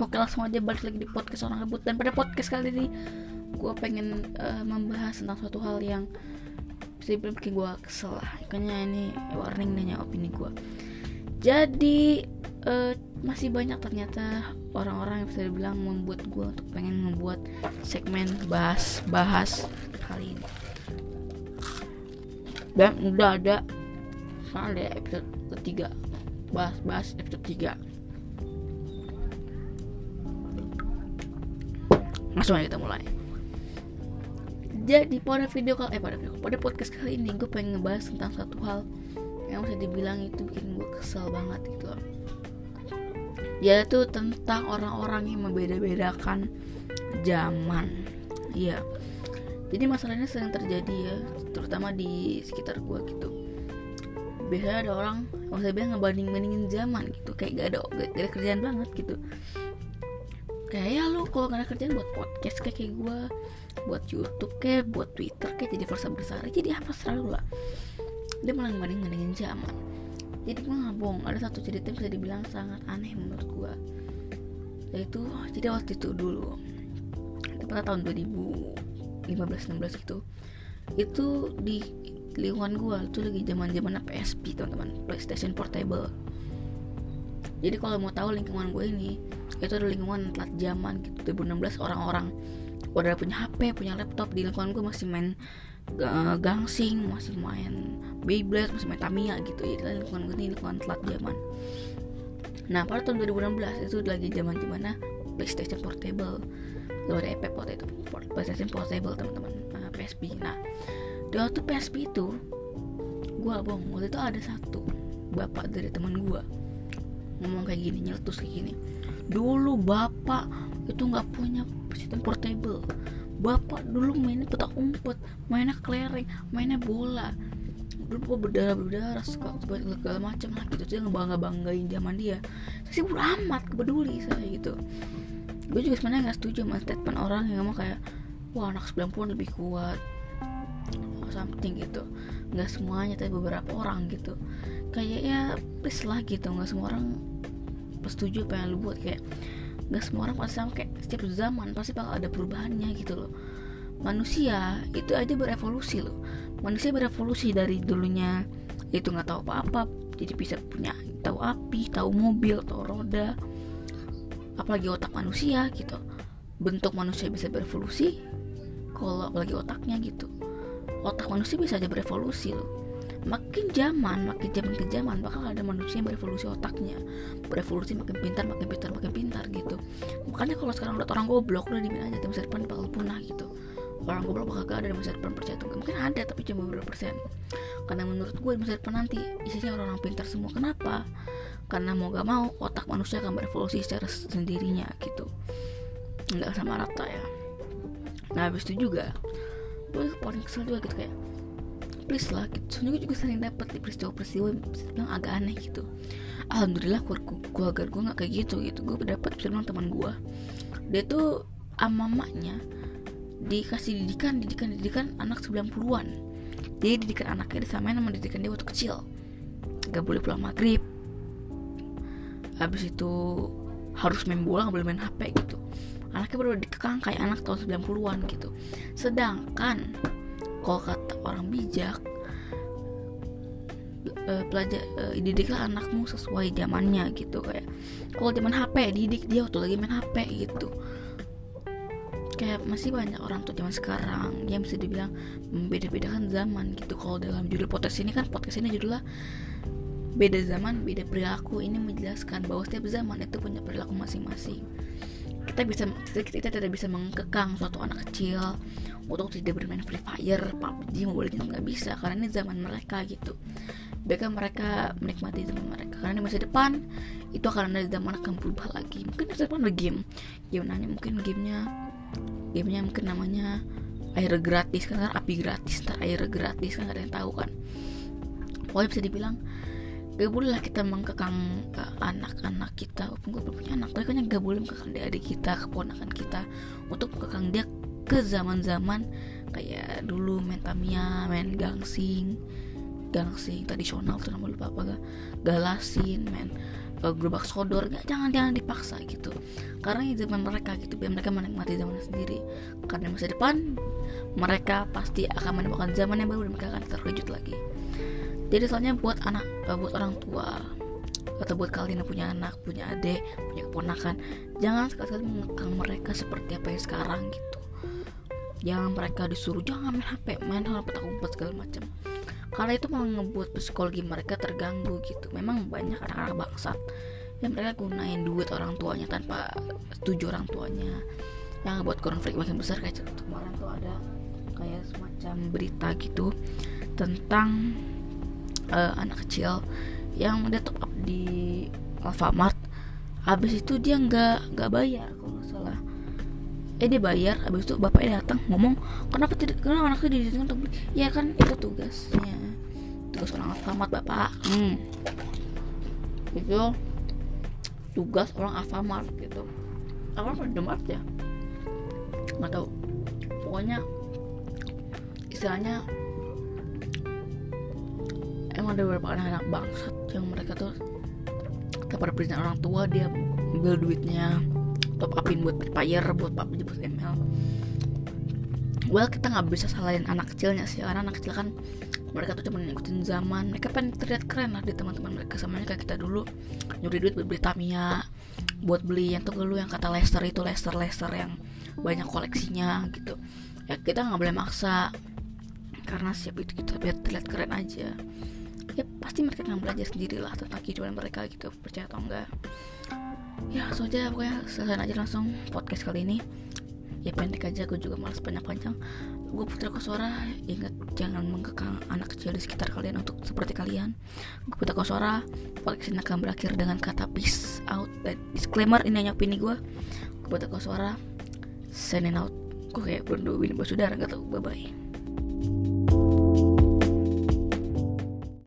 oke langsung aja balik lagi di podcast orang rebut dan pada podcast kali ini gue pengen uh, membahas tentang suatu hal yang bisa bikin gue kesel lah. Kayaknya ini warning nanya opini gue jadi uh, masih banyak ternyata orang-orang yang bisa dibilang membuat gue untuk pengen membuat segmen bahas bahas kali ini. Dan udah ada soalnya episode ketiga. Bahas bahas episode 3 langsung aja kita mulai. Jadi pada video kali eh pada video pada podcast kali ini gue pengen ngebahas tentang satu hal yang bisa dibilang itu bikin gue kesel banget gitu loh. Yaitu tentang orang-orang yang membeda-bedakan zaman. Iya. Jadi masalahnya sering terjadi ya terutama di sekitar gue gitu. Biasanya ada orang saya bilang ngebanding bandingin zaman gitu. Kayak gak ada gak ada kerjaan banget gitu kayak ya lu kalau gak ada kerjaan buat podcast kayak kayak gue buat YouTube kayak buat Twitter kayak jadi versa besar. Jadi apa selalu lah. Dia malah ngebanding bandingin zaman. Jadi gue nggak bohong ada satu cerita yang bisa dibilang sangat aneh menurut gue yaitu jadi waktu itu dulu pada tahun 2015-16 gitu itu di lingkungan gue itu lagi zaman zaman PSP teman-teman. PlayStation Portable jadi kalau mau tahu lingkungan gue ini itu ada lingkungan telat zaman gitu. 2016 orang-orang udah punya HP punya laptop. Di lingkungan gue masih main uh, gangsing masih main Beyblade masih main Tamiya gitu. Jadi lingkungan gue ini lingkungan telat zaman. Nah pada tahun 2016 itu lagi zaman di mana PlayStation Portable. Lo ada EP itu. PlayStation Portable teman-teman. Uh, PSP nah di waktu PSP itu gue bohong. Waktu itu ada satu bapak dari teman gue ngomong kayak gini nyeletus kayak gini. Dulu bapak itu nggak punya sistem portable. Bapak dulu mainnya petak umpet mainnya kelereng mainnya bola. Dulu berdarah berdarah segala, segala macam lah gitu. Dia ngebangga banggain zaman dia. Saya sih udah amat peduli saya gitu. Gue juga sebenarnya nggak setuju sama statement orang yang ngomong kayak wah anak 90 lebih kuat something gitu. Nggak semuanya tapi beberapa orang gitu. Kayak ya please lah gitu. Nggak semua orang setuju apa yang lu buat. Kayak nggak semua orang pasti sama. Kayak setiap zaman pasti bakal ada perubahannya gitu loh. Manusia itu aja berevolusi loh. Manusia berevolusi dari dulunya itu nggak tahu apa-apa. Jadi bisa punya tahu api tahu mobil tahu roda. Apalagi otak manusia gitu. Bentuk manusia bisa berevolusi kalau apalagi otaknya gitu otak manusia bisa aja berevolusi loh. Makin zaman makin zaman ke zaman bakal ada manusia yang berevolusi otaknya. Berevolusi makin pintar makin pintar makin pintar gitu. Makanya kalau sekarang udah orang goblok udah dimin aja di masa depan bakal punah gitu. Orang goblok bakal gak ada di masa depan percaya tuh mungkin ada tapi cuma beberapa persen. Karena menurut gue di masa depan nanti isinya orang-orang pintar semua. Kenapa? Karena mau gak mau otak manusia akan berevolusi secara sendirinya gitu. Nggak sama rata ya. Nah habis itu juga gue paling kesel juga gitu kayak please lah gitu. Soalnya gue juga sering dapat di peristiwa-peristiwa yang agak aneh gitu. Alhamdulillah keluarga gue nggak kayak gitu gitu. Gue dapat firman teman gue dia tuh ama mamanya dikasih didikan didikan didikan anak 90-an jadi didikan anaknya disamain sama didikan dia waktu kecil. Gak boleh pulang maghrib. Habis itu harus main bola gak boleh main HP gitu anaknya baru dikekang kayak anak tahun 90-an gitu. Sedangkan kalau kata orang bijak uh, pelajar uh, didiklah anakmu sesuai zamannya gitu. Kayak kalau zaman HP didik dia waktu lagi main HP gitu. Kayak masih banyak orang tuh zaman sekarang yang bisa dibilang membeda-bedakan zaman gitu. Kalau dalam judul podcast ini kan podcast ini judulnya beda zaman beda perilaku. Ini menjelaskan bahwa setiap zaman itu punya perilaku masing-masing kita bisa kita, kita tidak bisa mengekang suatu anak kecil untuk tidak bermain Free Fire, PUBG, Mobile Legends nggak bisa karena ini zaman mereka gitu. Biarkan mereka menikmati zaman mereka karena di masa depan itu akan ada zaman akan berubah lagi. Mungkin masa depan ada game, game nanya mungkin gamenya gamenya mungkin namanya air gratis kan, api gratis, ntar air gratis kan gak ada yang tahu kan. Pokoknya bisa dibilang gak boleh lah kita mengkekang uh, anak-anak kita. Walaupun gue belum punya anak tapi kan gak boleh mengkekang dia adik kita keponakan kita. Untuk mengkekang dia ke zaman-zaman kayak dulu main Tamiya main gangsing. Gangsing tradisional tuh namanya lupa apa gak. Galasin main uh, gerobak sodor. Nggak jangan jangan dipaksa gitu. Karena ini zaman mereka gitu biar mereka menikmati zaman sendiri. Karena masa depan mereka pasti akan menemukan zaman yang baru dan mereka akan terkejut lagi jadi soalnya buat anak uh, buat orang tua atau buat kalian yang punya anak punya adik punya keponakan jangan sekali-kali mengekang mereka seperti apa yang sekarang gitu. Jangan mereka disuruh jangan main HP main hal petak umpet segala macam. Karena itu malah ngebuat psikologi mereka terganggu gitu. Memang banyak anak-anak bangsat yang mereka gunain duit orang tuanya tanpa setuju orang tuanya. Yang ngebuat konflik makin besar kayak kemarin tuh ada kayak semacam berita gitu tentang uh, anak kecil yang udah top up di Alfamart. Habis itu dia nggak nggak bayar kalau nggak salah. Eh dia bayar habis itu bapaknya datang ngomong kenapa tidak kenapa anaknya diizinkan untuk beli? Ya kan itu tugasnya tugas orang Alfamart bapak. Hmm. itu tugas orang Alfamart gitu. Alfamart ya? Nggak tahu. Pokoknya istilahnya emang ada beberapa anak-anak bangsat yang mereka tuh tanpa perizinan orang tua dia ambil duitnya top upin buat berbayar buat PUBG buat ML well kita nggak bisa salahin anak kecilnya sih karena anak kecil kan mereka tuh cuma ngikutin zaman. Mereka pengen terlihat keren lah di teman-teman mereka sama kayak kita dulu. Nyuri duit buat beli Tamiya buat beli yang tuh dulu yang kata Lester itu Lester Lester yang banyak koleksinya gitu. Ya kita nggak boleh maksa karena siap itu kita biar terlihat keren aja ya pasti mereka akan belajar sendiri lah tentang kehidupan mereka gitu percaya atau enggak. Ya langsung aja pokoknya selesai aja langsung podcast kali ini. Ya pendek aja gue juga malas panjang-panjang. Gue putra kosora ingat jangan mengekang anak kecil di sekitar kalian untuk seperti kalian. Gue putra kosora podcast ini akan berakhir dengan kata peace out dan disclaimer ini hanya opini gue gue putra kosora signing out. Gue kayak belum dua ini saudara gak tau bye bye